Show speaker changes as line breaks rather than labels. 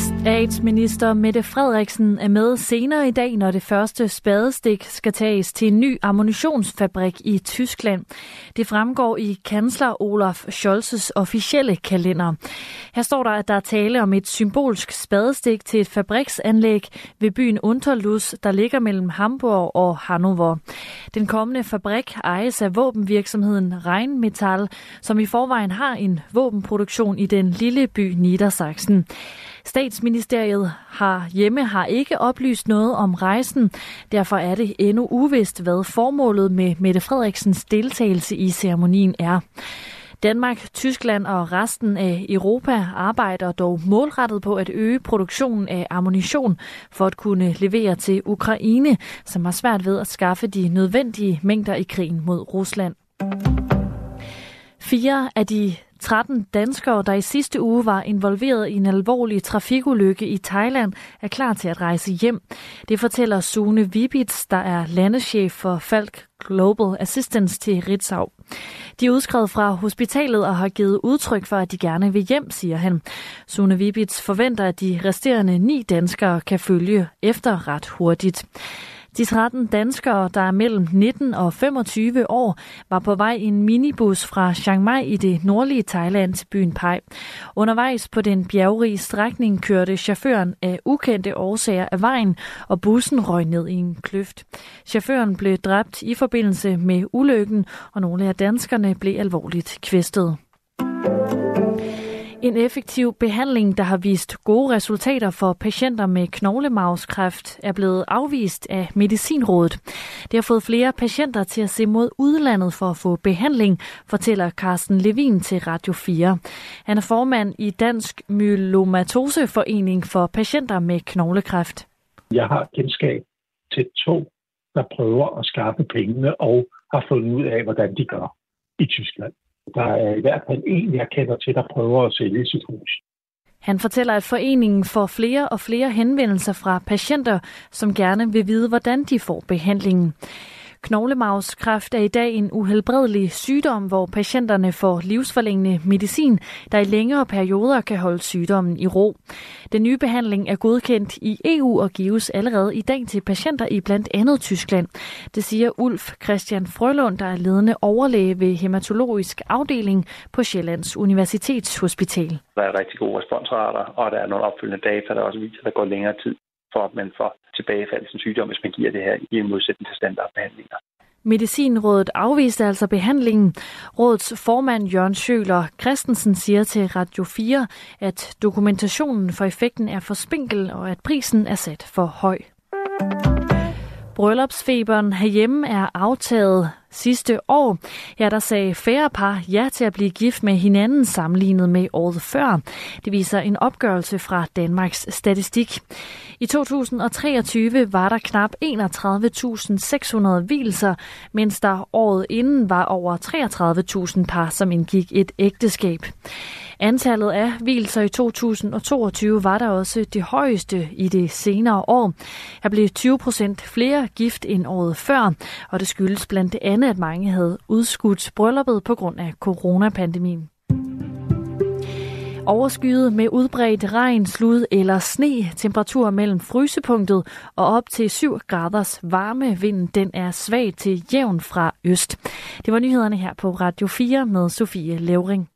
Statsminister Mette Frederiksen er med senere i dag, når det første spadestik skal tages til en ny ammunitionsfabrik i Tyskland. Det fremgår i kansler Olaf Scholz's officielle kalender. Her står der, at der er tale om et symbolsk spadestik til et fabriksanlæg ved byen Unterlus, der ligger mellem Hamburg og Hannover. Den kommende fabrik ejes af våbenvirksomheden Rheinmetall, som i forvejen har en våbenproduktion i den lille by Niedersachsen. Statsministeriet har hjemme har ikke oplyst noget om rejsen. Derfor er det endnu uvist, hvad formålet med Mette Frederiksens deltagelse i ceremonien er. Danmark, Tyskland og resten af Europa arbejder dog målrettet på at øge produktionen af ammunition for at kunne levere til Ukraine, som har svært ved at skaffe de nødvendige mængder i krigen mod Rusland. Fire af de 13 danskere, der i sidste uge var involveret i en alvorlig trafikulykke i Thailand, er klar til at rejse hjem. Det fortæller Sune Vibits, der er landeschef for Falk Global Assistance til Ritzau. De er udskrevet fra hospitalet og har givet udtryk for, at de gerne vil hjem, siger han. Sune Vibits forventer, at de resterende ni danskere kan følge efter ret hurtigt. De 13 danskere, der er mellem 19 og 25 år, var på vej i en minibus fra Chiang Mai i det nordlige Thailand til byen Pai. Undervejs på den bjergrige strækning kørte chaufføren af ukendte årsager af vejen, og bussen røg ned i en kløft. Chaufføren blev dræbt i forbindelse med ulykken, og nogle af danskerne blev alvorligt kvæstet. En effektiv behandling, der har vist gode resultater for patienter med knoglemavskræft, er blevet afvist af Medicinrådet. Det har fået flere patienter til at se mod udlandet for at få behandling, fortæller Carsten Levin til Radio 4. Han er formand i Dansk Myelomatoseforening for patienter med knoglekræft.
Jeg har kendskab til to, der prøver at skaffe pengene og har fundet ud af, hvordan de gør i Tyskland. Der er i hvert fald en, jeg kender til, der prøver at sælge sit hus.
Han fortæller, at foreningen får flere og flere henvendelser fra patienter, som gerne vil vide, hvordan de får behandlingen. Knoglemavskræft er i dag en uhelbredelig sygdom, hvor patienterne får livsforlængende medicin, der i længere perioder kan holde sygdommen i ro. Den nye behandling er godkendt i EU og gives allerede i dag til patienter i blandt andet Tyskland. Det siger Ulf Christian Frølund, der er ledende overlæge ved hematologisk afdeling på Sjællands Universitetshospital.
Der er rigtig gode responsrater, og der er nogle opfølgende data, der også viser, at der går længere tid for, at man får tilbagefald til sygdom, hvis man giver det her i modsætning til standardbehandlinger.
Medicinrådet afviste altså behandlingen. Rådets formand Jørgen Schøler Christensen siger til Radio 4, at dokumentationen for effekten er for spinkel og at prisen er sat for høj. Bryllupsfeberen herhjemme er aftaget sidste år. Ja, der sagde færre par ja til at blive gift med hinanden sammenlignet med året før. Det viser en opgørelse fra Danmarks Statistik. I 2023 var der knap 31.600 hvilser, mens der året inden var over 33.000 par, som indgik et ægteskab. Antallet af hvilser i 2022 var der også det højeste i det senere år. Her blev 20 procent flere gift end året før, og det skyldes blandt andet, at mange havde udskudt brylluppet på grund af coronapandemien. Overskyet med udbredt regn, slud eller sne. Temperatur mellem frysepunktet og op til 7 graders varme. Vinden den er svag til jævn fra øst. Det var nyhederne her på Radio 4 med Sofie Levering.